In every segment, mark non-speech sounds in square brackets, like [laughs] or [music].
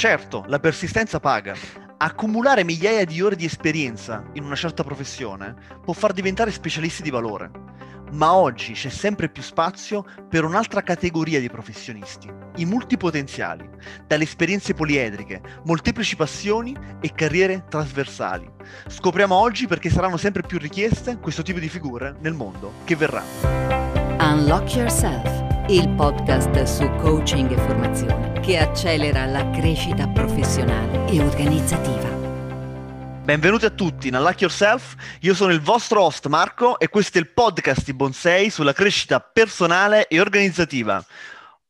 Certo, la persistenza paga. Accumulare migliaia di ore di esperienza in una certa professione può far diventare specialisti di valore, ma oggi c'è sempre più spazio per un'altra categoria di professionisti, i multipotenziali, dalle esperienze poliedriche, molteplici passioni e carriere trasversali. Scopriamo oggi perché saranno sempre più richieste questo tipo di figure nel mondo che verrà. Unlock Yourself, il podcast su coaching e formazione che accelera la crescita professionale e organizzativa. Benvenuti a tutti in Unlock Yourself, io sono il vostro host Marco e questo è il podcast di Bonsei sulla crescita personale e organizzativa.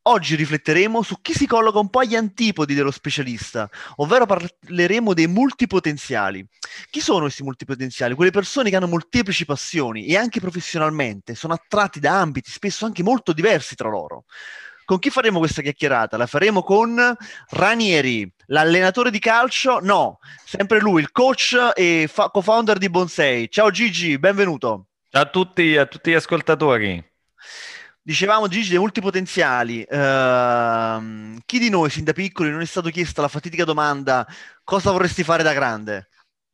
Oggi rifletteremo su chi si colloca un po' agli antipodi dello specialista, ovvero parleremo dei multipotenziali. Chi sono questi multipotenziali? Quelle persone che hanno molteplici passioni e anche professionalmente sono attratti da ambiti spesso anche molto diversi tra loro. Con chi faremo questa chiacchierata? La faremo con Ranieri, l'allenatore di calcio? No, sempre lui, il coach e fa- co-founder di Bonsei. Ciao Gigi, benvenuto. Ciao a tutti, a tutti gli ascoltatori. Dicevamo Gigi dei multipotenziali. Uh, chi di noi sin da piccoli non è stato chiesta la fatidica domanda cosa vorresti fare da grande?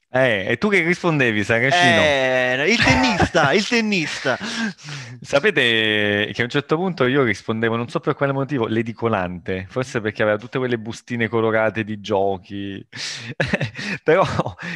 Eh, e tu che rispondevi, Saracino? Eh, il tennista, il tennista. [laughs] Sapete che a un certo punto io rispondevo, non so per quale motivo, l'edicolante, forse perché aveva tutte quelle bustine colorate di giochi, [laughs] però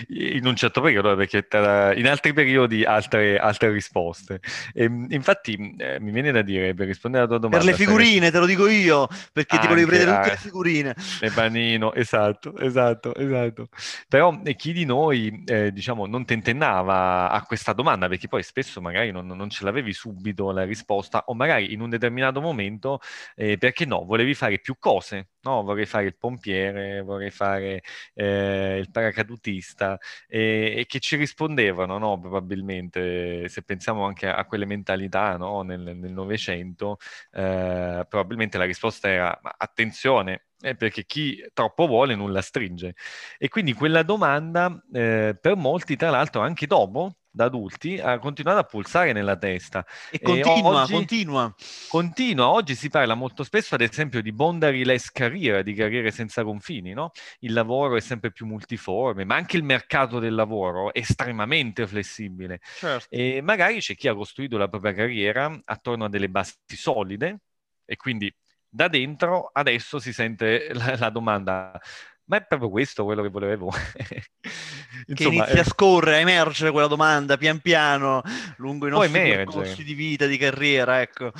in un certo periodo, perché in altri periodi altre, altre risposte. E, infatti eh, mi viene da dire, per rispondere alla tua domanda... Per le figurine, te lo dico io, perché Anche, ti volevi prendere tutte le figurine. Le panino, esatto, esatto, esatto. Però chi di noi eh, diciamo, non tentennava a questa domanda, perché poi spesso magari non, non, ce l'avevi subito la risposta, o magari in un determinato momento, eh, perché no, volevi fare più cose, no? Vorrei fare il pompiere, vorrei fare eh, il paracadutista, e, che ci rispondevano, no? Probabilmente, se pensiamo anche a, quelle mentalità, no? Nel Novecento, eh, probabilmente la risposta era, attenzione, eh, perché chi troppo vuole nulla stringe. E quindi quella domanda eh, per molti, tra l'altro, anche dopo, da adulti, ha continuato a pulsare nella testa. E continua, oggi, continua. Continua. Oggi si parla molto spesso, ad esempio, di boundary-less career, di carriere senza confini, no? Il lavoro è sempre più multiforme, ma anche il mercato del lavoro è estremamente flessibile. Certo. E magari c'è chi ha costruito la propria carriera attorno a delle basi solide e quindi da dentro adesso si sente la, la domanda, ma è proprio questo quello che volevo? [laughs] Insomma, che inizia a scorrere, a emergere quella domanda pian piano lungo i nostri percorsi di vita, di carriera, ecco.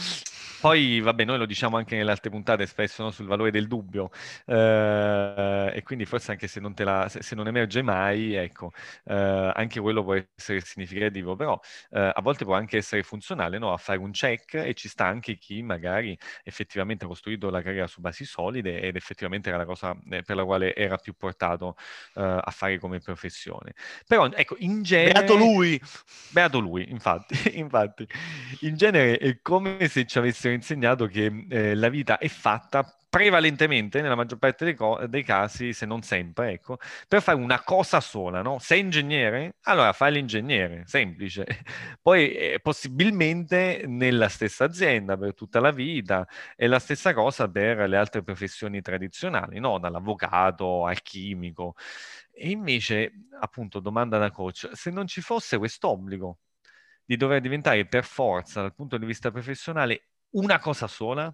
Poi, vabbè, noi lo diciamo anche nelle altre puntate spesso no? sul valore del dubbio, eh, e quindi forse anche se non, la, se, se non emerge mai, ecco, eh, anche quello può essere significativo, però eh, a volte può anche essere funzionale no? a fare un check e ci sta anche chi magari effettivamente ha costruito la carriera su basi solide ed effettivamente era la cosa eh, per la quale era più portato eh, a fare come professione. Però, ecco, in genere... Beato lui! Beato lui, infatti, [laughs] infatti. In genere è come se ci avessero insegnato che eh, la vita è fatta prevalentemente, nella maggior parte dei, co- dei, casi, se non sempre, ecco, per fare una cosa sola, no? Sei ingegnere? Allora fai l'ingegnere, semplice. [laughs] Poi eh, possibilmente nella stessa azienda per tutta la vita e la stessa cosa per le altre professioni tradizionali, no? Dall'avvocato al chimico. E invece, appunto, domanda da coach, se non ci fosse quest'obbligo di dover diventare per forza dal punto di vista professionale una cosa sola,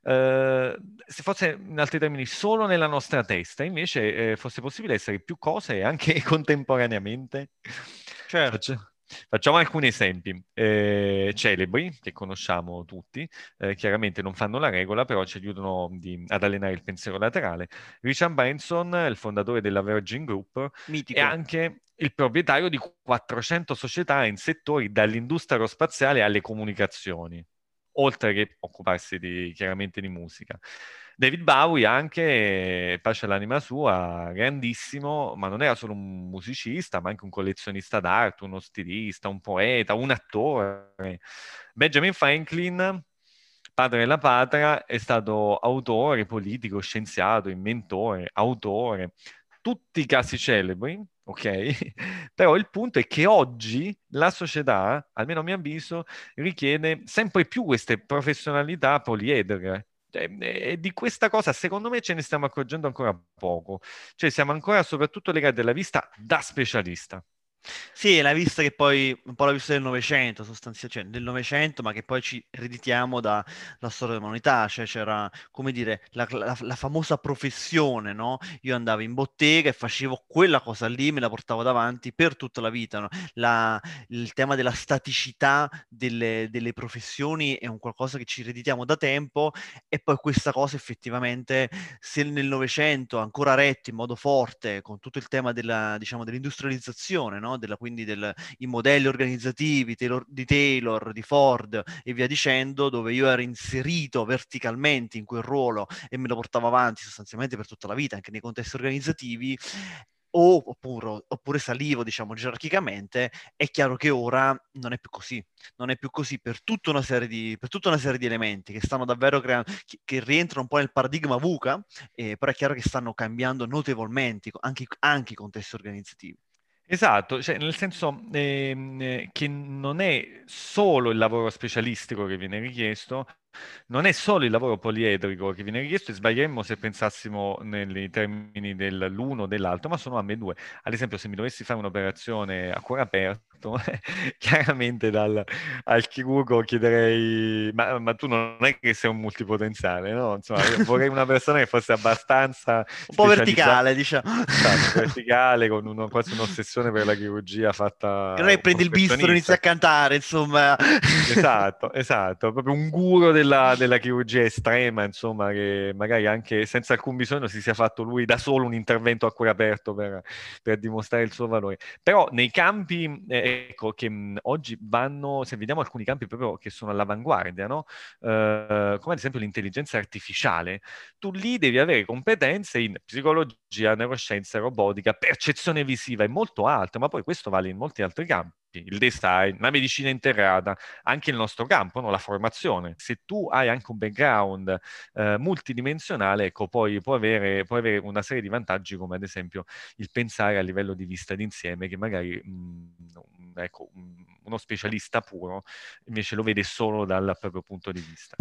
Uh, se fosse in altri termini solo nella nostra testa, invece eh, fosse possibile essere più cose anche [laughs] contemporaneamente. Certo. Facciamo alcuni esempi eh, celebri che conosciamo tutti, eh, chiaramente non fanno la regola, però ci aiutano di, ad allenare il pensiero laterale. Richard Branson, il fondatore della Virgin Group, Mitico. è anche il proprietario di 400 società in settori dall'industria aerospaziale alle comunicazioni, oltre che occuparsi di, chiaramente di musica. David Bowie anche, pace all'anima sua, grandissimo, ma non era solo un musicista, ma anche un collezionista d'arte, uno stilista, un poeta, un attore. Benjamin Franklin, padre della patria, è stato autore, politico, scienziato, inventore, autore, tutti casi celebri, ok? [laughs] Però il punto è che oggi la società, almeno a mio avviso, richiede sempre più queste professionalità poliedriche, E, e di questa cosa, secondo me, ce ne stiamo accorgendo ancora poco. Cioè, siamo ancora soprattutto legati alla vista da specialista. Sì, è la vista che poi, un po' la vista del Novecento, sostanzialmente, cioè del Novecento, ma che poi ci ereditiamo dalla storia dell'umanità, cioè c'era, come dire, la, la, la, famosa professione, no? Io andavo in bottega e facevo quella cosa lì, me la portavo davanti per tutta la vita, no? la, il tema della staticità delle, delle, professioni è un qualcosa che ci ereditiamo da tempo e poi questa cosa effettivamente, se nel Novecento ancora retto in modo forte con tutto il tema della, diciamo, dell'industrializzazione, no? Della, quindi del, i modelli organizzativi Taylor, di Taylor, di Ford e via dicendo, dove io ero inserito verticalmente in quel ruolo e me lo portavo avanti sostanzialmente per tutta la vita, anche nei contesti organizzativi, o, oppure, oppure, salivo, diciamo, gerarchicamente, è chiaro che ora non è più così. Non è più così per tutta una serie di, una serie di elementi che stanno davvero creando, che, che, rientrano un po' nel paradigma VUCA, eh, però è chiaro che stanno cambiando notevolmente anche, anche i contesti organizzativi. Esatto, cioè nel senso ehm, che non è solo il lavoro specialistico che viene richiesto, non è solo il lavoro poliedrico che viene richiesto e sbaglieremmo se pensassimo nei termini dell'uno o dell'altro, ma sono ambedue. Ad esempio, se mi dovessi fare un'operazione a cuore aperto, [laughs] chiaramente dal, al chirurgo chiederei, ma, ma, tu non è che sei un multipotenziale, no? Insomma, vorrei una persona che fosse abbastanza... Un po' verticale, diciamo. Esatto, [laughs] verticale, con uno, quasi un'ossessione per la chirurgia fatta... Che non è prendi il bistro e inizi a cantare, insomma. Esatto, esatto, proprio un guru della, della chirurgia estrema, insomma, che magari anche senza alcun bisogno si sia fatto lui da solo un intervento a cuore aperto per, per dimostrare il suo valore. Però nei campi... Eh, ecco, che mh, oggi vanno, se vediamo alcuni campi proprio che sono all'avanguardia, no? Uh, come ad esempio l'intelligenza artificiale, tu lì devi avere competenze in psicologia, neuroscienza, robotica, percezione visiva, è molto alto, ma poi questo vale in molti altri campi il design, la medicina integrata, anche il nostro campo, no? la formazione. Se tu hai anche un background eh, multidimensionale, ecco, poi puoi avere, puoi avere, una serie di vantaggi come ad esempio il pensare a livello di vista d'insieme che magari mh, ecco, uno specialista puro invece lo vede solo dal proprio punto di vista.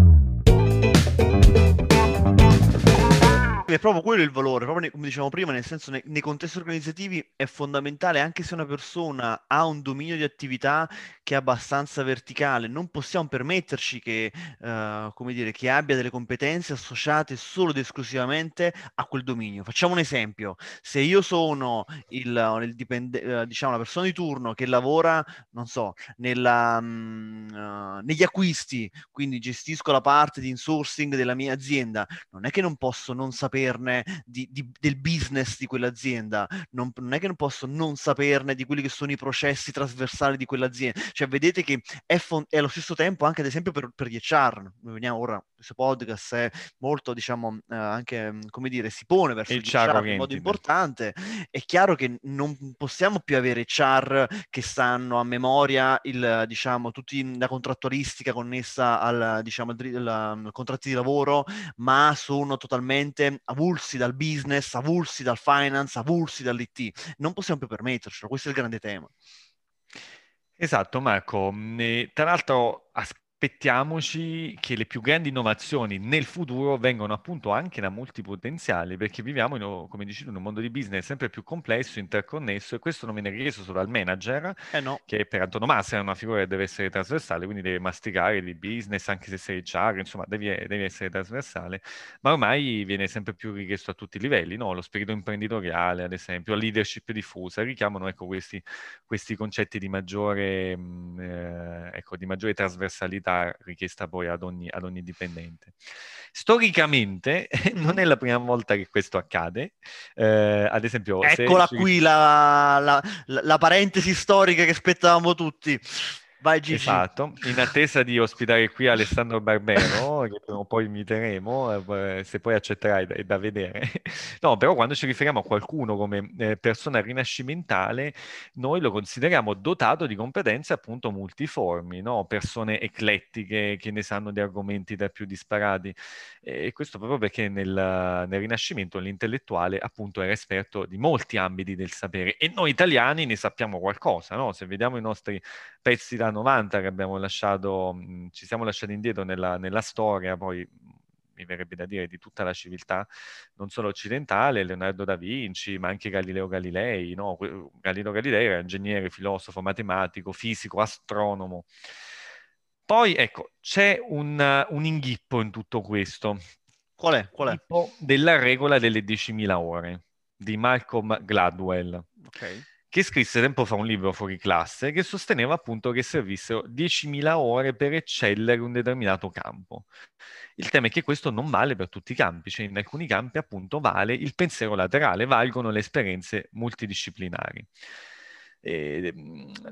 È proprio quello il valore, proprio come dicevamo prima, nel senso nei, nei, contesti organizzativi è fondamentale anche se una persona ha un dominio di attività che è abbastanza verticale, non possiamo permetterci che, uh, come dire, che abbia delle competenze associate solo ed esclusivamente a quel dominio. Facciamo un esempio, se io sono il, il dipende, uh, diciamo, la persona di turno che lavora, non so, nella, um, uh, negli acquisti, quindi gestisco la parte di insourcing della mia azienda, non è che non posso non sapere saperne di, di, del business di quell'azienda, non, non, è che non posso non saperne di quelli che sono i processi trasversali di quell'azienda. Cioè, vedete che è, fon- è allo stesso tempo anche, ad esempio, per, per gli HR. Noi veniamo ora, questo podcast è molto, diciamo, eh, anche, come dire, si pone verso il HR in modo importante. È chiaro che non possiamo più avere HR che sanno a memoria il, diciamo, tutti la contrattualistica connessa al, diciamo, al, contratti di lavoro, ma sono totalmente avulsi dal business, avulsi dal finance, avulsi dall'IT. Non possiamo più permettercelo, questo è il grande tema. Esatto, Marco. Tra l'altro, aspettiamoci che le più grandi innovazioni nel futuro vengano appunto anche da multipotenziali, perché viviamo, in, come dici tu, in un mondo di business sempre più complesso, interconnesso, e questo non viene richiesto solo al manager, eh no. che per antonomasia è una figura che deve essere trasversale, quindi deve masticare di business, anche se sei HR, insomma, devi, devi, essere trasversale, ma ormai viene sempre più richiesto a tutti i livelli, no? lo spirito imprenditoriale, ad esempio, la leadership diffusa, richiamano ecco, questi, questi concetti di maggiore, mh, mm, eh, ecco, di maggiore trasversalità capacità richiesta poi ad ogni, ad ogni dipendente. Storicamente [laughs] non è la prima volta che questo accade, eh, ad esempio... Eccola se... qui la, la, la parentesi storica che aspettavamo tutti. Vai Gigi. Esatto, in attesa di ospitare qui Alessandro Barbero, che prima o poi inviteremo, eh, se poi accetterai è da vedere. [laughs] No, però quando ci riferiamo a qualcuno come eh, persona rinascimentale, noi lo consideriamo dotato di competenze appunto multiformi, no? persone eclettiche che ne sanno di argomenti da più disparati. E questo proprio perché nel, nel Rinascimento l'intellettuale appunto era esperto di molti ambiti del sapere e noi italiani ne sappiamo qualcosa, no? Se vediamo i nostri pezzi da 90 che abbiamo lasciato, ci siamo lasciati indietro nella, nella storia, poi mi verrebbe da dire di tutta la civiltà, non solo occidentale, Leonardo da Vinci, ma anche Galileo Galilei. No? Galileo Galilei era ingegnere, filosofo, matematico, fisico, astronomo. Poi, ecco, c'è un, un inghippo in tutto questo. Qual è? Qual è? Della regola delle 10.000 ore di Malcolm Gladwell. Ok che scrisse tempo fa un libro fuori classe che sosteneva appunto che servissero 10.000 ore per eccellere un determinato campo. Il tema è che questo non vale per tutti i campi, cioè in alcuni campi appunto vale il pensiero laterale, valgono le esperienze multidisciplinari. Eh,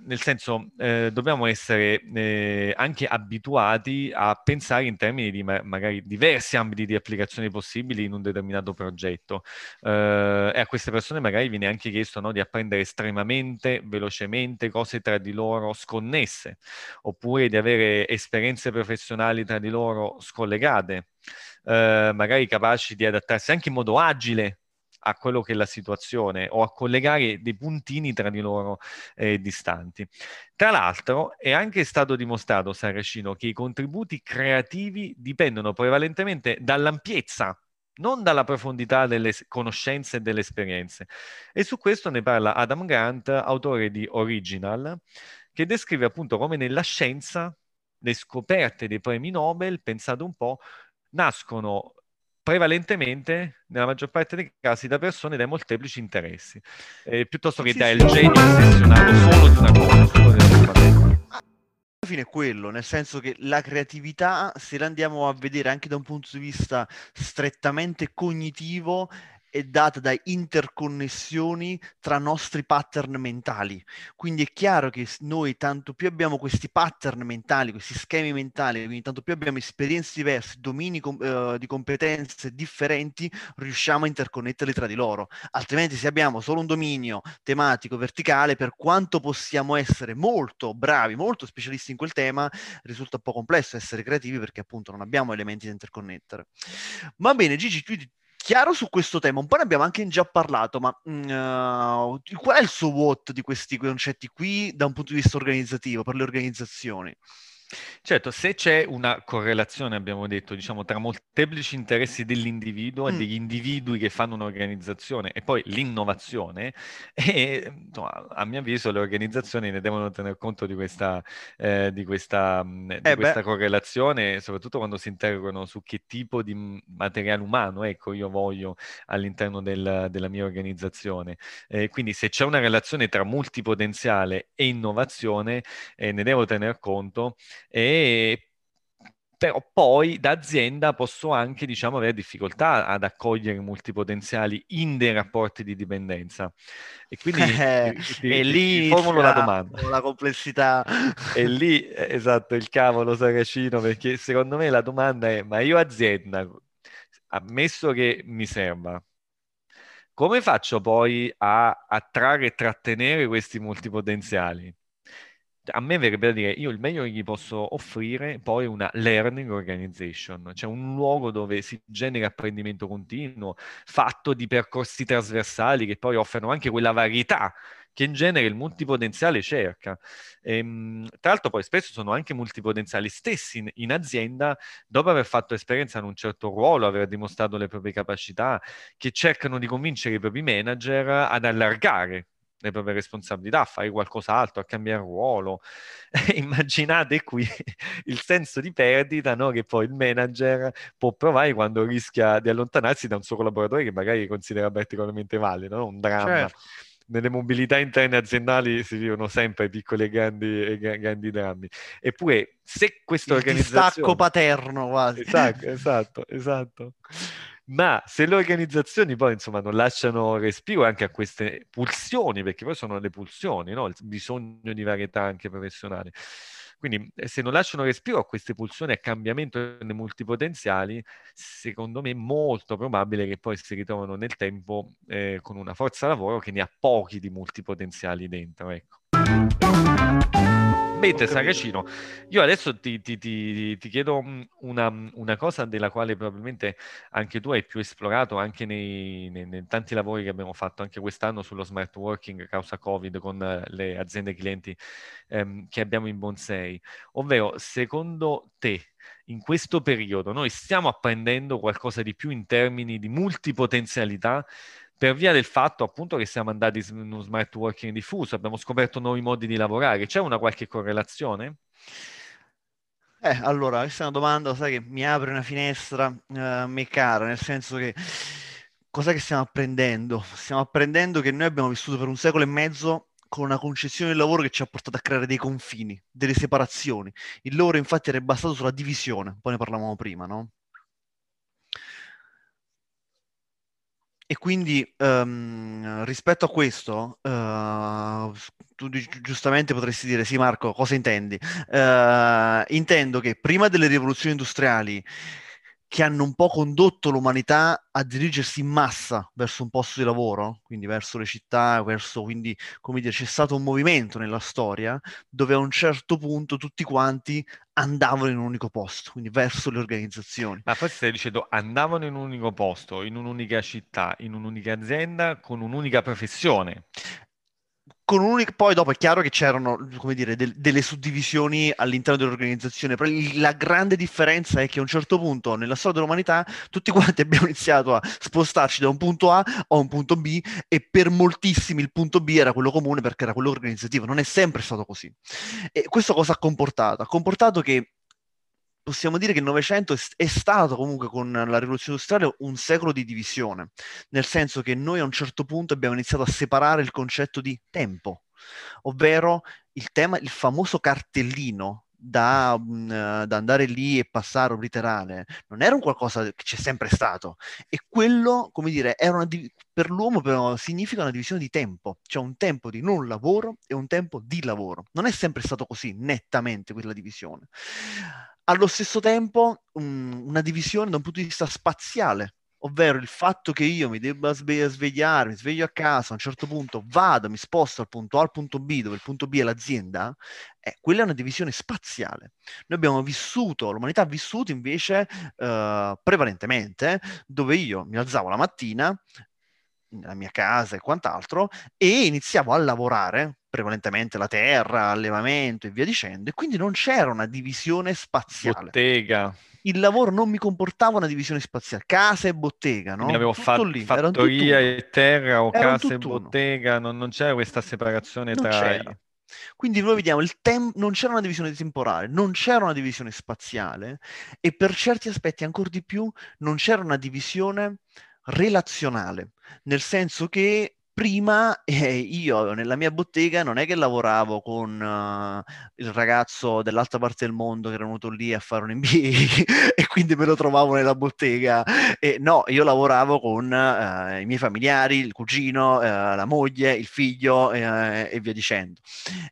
nel senso, eh, dobbiamo essere eh, anche abituati a pensare in termini di ma- magari diversi ambiti di applicazione possibili in un determinato progetto. Eh, e a queste persone magari viene anche chiesto no, di apprendere estremamente velocemente cose tra di loro sconnesse, oppure di avere esperienze professionali tra di loro scollegate, eh, magari capaci di adattarsi anche in modo agile a quello che è la situazione o a collegare dei puntini tra di loro eh, distanti. Tra l'altro è anche stato dimostrato, Saracino, che i contributi creativi dipendono prevalentemente dall'ampiezza non dalla profondità delle conoscenze e delle esperienze. E su questo ne parla Adam Grant, autore di Original, che descrive appunto come nella scienza le scoperte dei premi Nobel, pensate un po', nascono prevalentemente, nella maggior parte dei casi, da persone dai molteplici interessi, eh, piuttosto che sì, da sì. genio ossessionato solo di una cosa, solo Alla fine è quello, nel senso che la creatività, se la andiamo a vedere anche da un punto di vista strettamente cognitivo, è data da interconnessioni tra nostri pattern mentali. Quindi è chiaro che noi tanto più abbiamo questi pattern mentali, questi schemi mentali, quindi tanto più abbiamo esperienze diverse, domini com- uh, di competenze differenti, riusciamo a interconnetterli tra di loro. Altrimenti se abbiamo solo un dominio tematico verticale, per quanto possiamo essere molto bravi, molto specialisti in quel tema, risulta un po' complesso essere creativi perché appunto non abbiamo elementi da interconnettere. Va bene, Gigi, tu chiaro su questo tema, un po' ne abbiamo anche già parlato, ma uh, qual è il suo what di questi concetti qui da un punto di vista organizzativo, per le organizzazioni? Certo, se c'è una correlazione, abbiamo detto, diciamo, tra molteplici interessi dell'individuo mm. e degli individui che fanno un'organizzazione e poi l'innovazione, [laughs] e, insomma, a mio avviso le organizzazioni ne devono tener conto di questa, eh, di questa, mm, di eh questa correlazione, soprattutto quando si interrogano su che tipo di materiale umano ecco, io voglio all'interno del, della mia organizzazione. Eh, quindi se c'è una relazione tra multipotenziale e innovazione, eh, ne devo tener conto e però poi da azienda posso anche diciamo, avere difficoltà ad accogliere multipotenziali in dei rapporti di dipendenza. E quindi [laughs] eh, ti, e lì formulo la domanda. la complessità. E lì esatto il cavolo saracino perché secondo me la domanda è ma io azienda ammesso che mi serva come faccio poi a attrarre e trattenere questi multipotenziali a me verrebbe da dire, io il meglio che gli posso offrire poi una learning organization, cioè un luogo dove si genera apprendimento continuo, fatto di percorsi trasversali che poi offrono anche quella varietà che in genere il multipotenziale cerca. Ehm, tra l'altro poi spesso sono anche multipotenziali stessi in, in, azienda, dopo aver fatto esperienza in un certo ruolo, aver dimostrato le proprie capacità, che cercano di convincere i propri manager ad allargare le proprie responsabilità, a fare qualcos'altro, a cambiare ruolo. [laughs] Immaginate qui [laughs] il senso di perdita no? che poi il manager può provare quando rischia di allontanarsi da un suo collaboratore che magari considera particolarmente valido, no? un dramma. Certo. Nelle mobilità interne aziendali si vivono sempre piccoli e grandi, e grandi drammi. Eppure, se questa organizzazione... Distacco paterno quasi. Esatto, esatto, esatto ma se le organizzazioni poi insomma non lasciano respiro anche a queste pulsioni, perché poi sono le pulsioni, no? il bisogno di varietà anche professionale. Quindi eh, se non lasciano respiro a queste pulsioni a cambiamento nei multipotenziali, secondo me è molto probabile che poi si ritrovano nel tempo eh, con una forza lavoro che ne ha pochi di multipotenziali dentro. Ecco. Mentre Saracino, io adesso ti, ti, ti, ti chiedo mm, una, una, cosa della quale probabilmente anche tu hai più esplorato anche nei, nei, nei, tanti lavori che abbiamo fatto anche quest'anno sullo smart working causa Covid con eh, le aziende clienti ehm, che abbiamo in Bonsei, ovvero secondo te in questo periodo noi stiamo apprendendo qualcosa di più in termini di multipotenzialità per via del fatto appunto che siamo andati in uno smart working diffuso, abbiamo scoperto nuovi modi di lavorare, c'è una qualche correlazione? Eh, allora, questa è una domanda, sai, che mi apre una finestra eh, me cara, nel senso che cos'è che stiamo apprendendo? Stiamo apprendendo che noi abbiamo vissuto per un secolo e mezzo con una concezione del lavoro che ci ha portato a creare dei confini, delle separazioni. Il lavoro infatti era basato sulla divisione, poi ne parlavamo prima, no? E quindi um, rispetto a questo, uh, tu giustamente potresti dire, sì Marco, cosa intendi? Uh, intendo che prima delle rivoluzioni industriali che hanno un po' condotto l'umanità a dirigersi in massa verso un posto di lavoro, quindi verso le città, verso, quindi, come dire, c'è stato un movimento nella storia dove a un certo punto tutti quanti andavano in un unico posto, quindi verso le organizzazioni. Ma forse stai dicendo andavano in un unico posto, in un'unica città, in un'unica azienda, con un'unica professione con un unico, poi dopo è chiaro che c'erano, come dire, del, delle suddivisioni all'interno dell'organizzazione, però la grande differenza è che a un certo punto nella storia dell'umanità tutti quanti [laughs] abbiamo iniziato a spostarci da un punto A a un punto B e per moltissimi il punto B era quello comune perché era quello organizzativo, non è sempre stato così. E questo cosa ha comportato? Ha comportato che possiamo dire che il Novecento è stato comunque con la rivoluzione industriale un secolo di divisione, nel senso che noi a un certo punto abbiamo iniziato a separare il concetto di tempo, ovvero il tema, il famoso cartellino da, uh, da, andare lì e passare obliterare, non era un qualcosa che c'è sempre stato. E quello, come dire, div- per l'uomo però significa una divisione di tempo, cioè un tempo di non lavoro e un tempo di lavoro. Non è sempre stato così nettamente quella divisione allo stesso tempo um, una divisione da un punto di vista spaziale, ovvero il fatto che io mi debba sve- svegliare, mi sveglio a casa, a un certo punto vado, mi sposto dal punto A al punto B, dove il punto B è l'azienda, eh, quella è una divisione spaziale. Noi abbiamo vissuto, l'umanità ha vissuto invece eh, prevalentemente, dove io mi alzavo la mattina, nella mia casa e quant'altro, e iniziavo a lavorare, prevalentemente la terra, allevamento e via dicendo, e quindi non c'era una divisione spaziale. Bottega. Il lavoro non mi comportava una divisione spaziale, casa e bottega, no? Quindi avevo fatto lì, fattoria e terra o casa e bottega, non, non, c'era questa separazione non tra... C'era. Quindi noi vediamo il tempo, non c'era una divisione temporale, non c'era una divisione spaziale e per certi aspetti ancora di più non c'era una divisione relazionale, nel senso che prima [laughs] eh, io nella mia bottega non è che lavoravo con uh, il ragazzo dell'altra parte del mondo che era venuto lì a fare un MBA [laughs] e quindi me lo trovavo nella bottega. E, no, io lavoravo con uh, i miei familiari, il cugino, uh, la moglie, il figlio e via dicendo.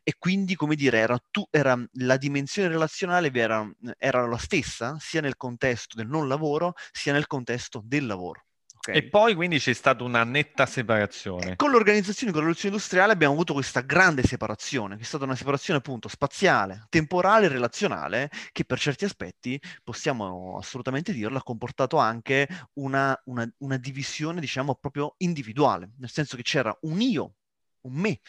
E quindi, come dire, era, tu, era la dimensione relazionale era, era la stessa sia nel contesto del non lavoro sia nel contesto del lavoro. Okay. E poi quindi c'è stata una netta separazione. Con l'organizzazione, con la rivoluzione industriale abbiamo avuto questa grande separazione, che è stata una separazione appunto spaziale, temporale e relazionale, che per certi aspetti, possiamo assolutamente dirlo, ha comportato anche una, una, una divisione, diciamo, proprio individuale, nel senso che c'era un io, un me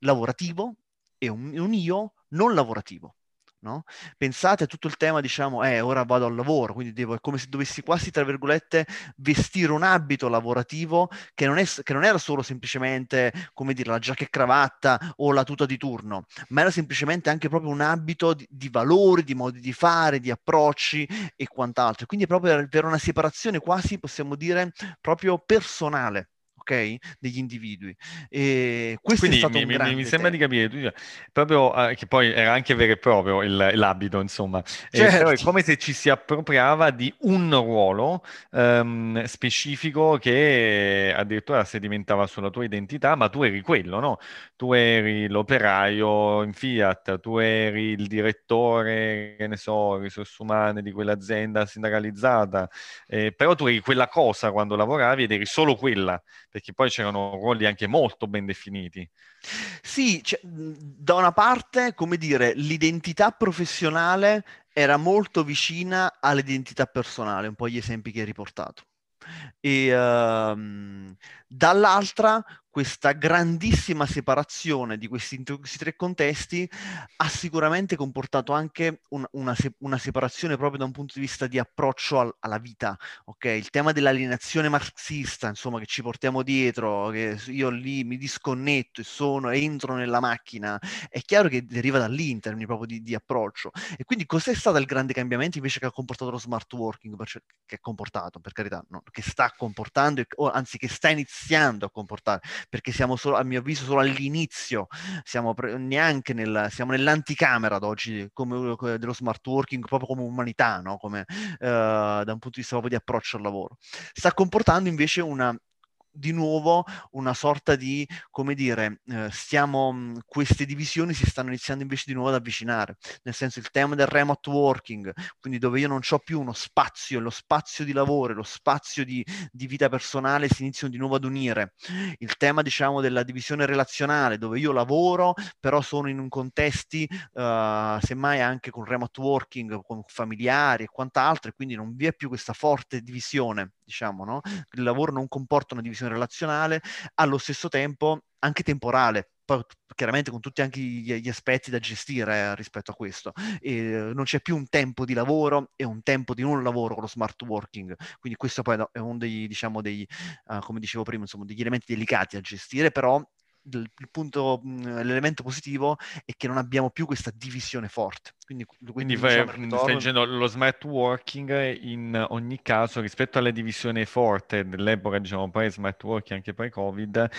lavorativo e un, un io non lavorativo. No? Pensate a tutto il tema, diciamo, eh, ora vado al lavoro, quindi devo, è come se dovessi quasi, tra virgolette, vestire un abito lavorativo che non, è, che non era solo semplicemente, come dire, la giacca e cravatta o la tuta di turno, ma era semplicemente anche proprio un abito di, di valori, di modi di fare, di approcci e quant'altro. Quindi proprio per una separazione quasi, possiamo dire, proprio personale ok? Degli individui. E questo Quindi è stato mi, un mi, mi sembra di capire, proprio eh, che poi era anche vero e proprio il, l'abito, insomma. Certo. però è come se ci si appropriava di un ruolo um, specifico che addirittura sedimentava sulla tua identità, ma tu eri quello, no? Tu eri l'operaio in Fiat, tu eri il direttore, che ne so, risorse umane di quell'azienda sindacalizzata, eh, però tu eri quella cosa quando lavoravi ed eri solo quella perché poi c'erano ruoli anche molto ben definiti. Sì, cioè, da una parte, come dire, l'identità professionale era molto vicina all'identità personale, un po' gli esempi che hai riportato. E uh, dall'altra questa grandissima separazione di questi, questi, tre contesti ha sicuramente comportato anche un, una, una, separazione proprio da un punto di vista di approccio al, alla vita. Okay? Il tema dell'alienazione marxista, insomma, che ci portiamo dietro, che io lì mi disconnetto e sono, entro nella macchina, è chiaro che deriva da lì in termini proprio di, di approccio. E quindi cos'è stato il grande cambiamento invece che ha comportato lo smart working, che ha comportato, per carità, no? che sta comportando, anzi che sta iniziando a comportare? Perché siamo solo, a mio avviso solo all'inizio, siamo pre- neanche nel, siamo nell'anticamera ad oggi come, come, dello smart working, proprio come umanità, no? come, uh, da un punto di vista proprio di approccio al lavoro. Sta comportando invece una di nuovo una sorta di, come dire, eh, stiamo, queste divisioni si stanno iniziando invece di nuovo ad avvicinare, nel senso il tema del remote working, quindi dove io non ho più uno spazio, lo spazio di lavoro, lo spazio di, di vita personale si iniziano di nuovo ad unire, il tema diciamo della divisione relazionale, dove io lavoro, però sono in un contesti, uh, semmai anche con remote working, con familiari e quant'altro, e quindi non vi è più questa forte divisione, diciamo, no? Il lavoro non comporta una divisione relazionale, allo stesso tempo anche temporale, poi, chiaramente con tutti anche gli, aspetti da gestire eh, rispetto a questo. E, non c'è più un tempo di lavoro e un tempo di non lavoro con lo smart working, quindi questo poi è uno dei, diciamo, dei, uh, come dicevo prima, insomma, degli elementi delicati a gestire, però il, punto, l'elemento positivo è che non abbiamo più questa divisione forte. Quindi, quindi, diciamo, stai dicendo lo smart working in ogni caso rispetto alla divisione forte dell'epoca, diciamo poi smart working anche poi Covid,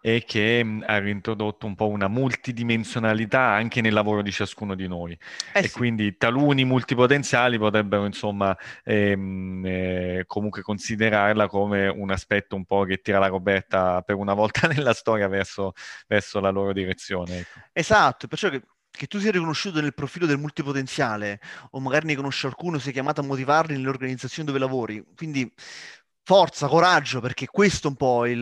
è che ha reintrodotto un po' una multidimensionalità anche nel lavoro di ciascuno di noi. Eh e sì. quindi taluni multipotenziali potrebbero insomma ehm, eh, comunque considerarla come un aspetto un po' che tira la coperta per una volta [laughs] nella storia verso verso, la loro direzione. Ecco. Esatto, perciò che, che, tu sia riconosciuto nel profilo del multipotenziale o magari ne conosci qualcuno, sei chiamato a motivarli nelle organizzazioni dove lavori. Quindi forza, coraggio, perché questo è un po' il,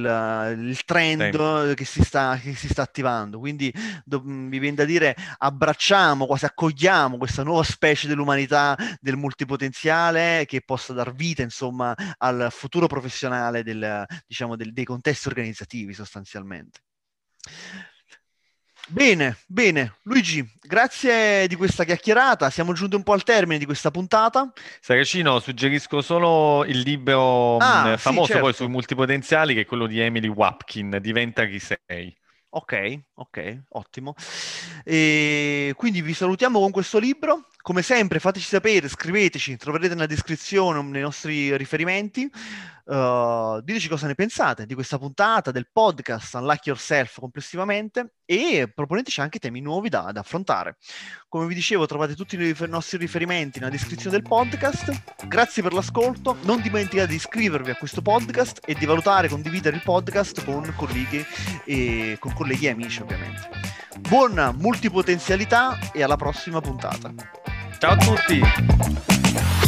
il trend che si, sta, che si, sta, attivando. Quindi do, mi viene da dire abbracciamo, quasi accogliamo questa nuova specie dell'umanità, del multipotenziale che possa dar vita, insomma, al futuro professionale del, diciamo, del, dei contesti organizzativi sostanzialmente. Bene, bene. Luigi, grazie di questa chiacchierata. Siamo giunti un po' al termine di questa puntata. Saracino, suggerisco solo il libro ah, mh, famoso sì, certo. poi sui multipotenziali, che è quello di Emily Wapkin, Diventa chi sei. Ok, ok, ottimo. E quindi vi salutiamo con questo libro. Come sempre, fateci sapere, scriveteci, troverete nella descrizione nei nostri riferimenti. Uh, diteci cosa ne pensate di questa puntata, del podcast Unlock Yourself complessivamente e proponeteci anche temi nuovi da, da affrontare. Come vi dicevo, trovate tutti i nostri riferimenti nella descrizione del podcast. Grazie per l'ascolto. Non dimenticate di iscrivervi a questo podcast e di valutare e condividere il podcast con colleghi e con colleghi e amici, ovviamente. Buona multipotenzialità e alla prossima puntata. Ciao a tutti!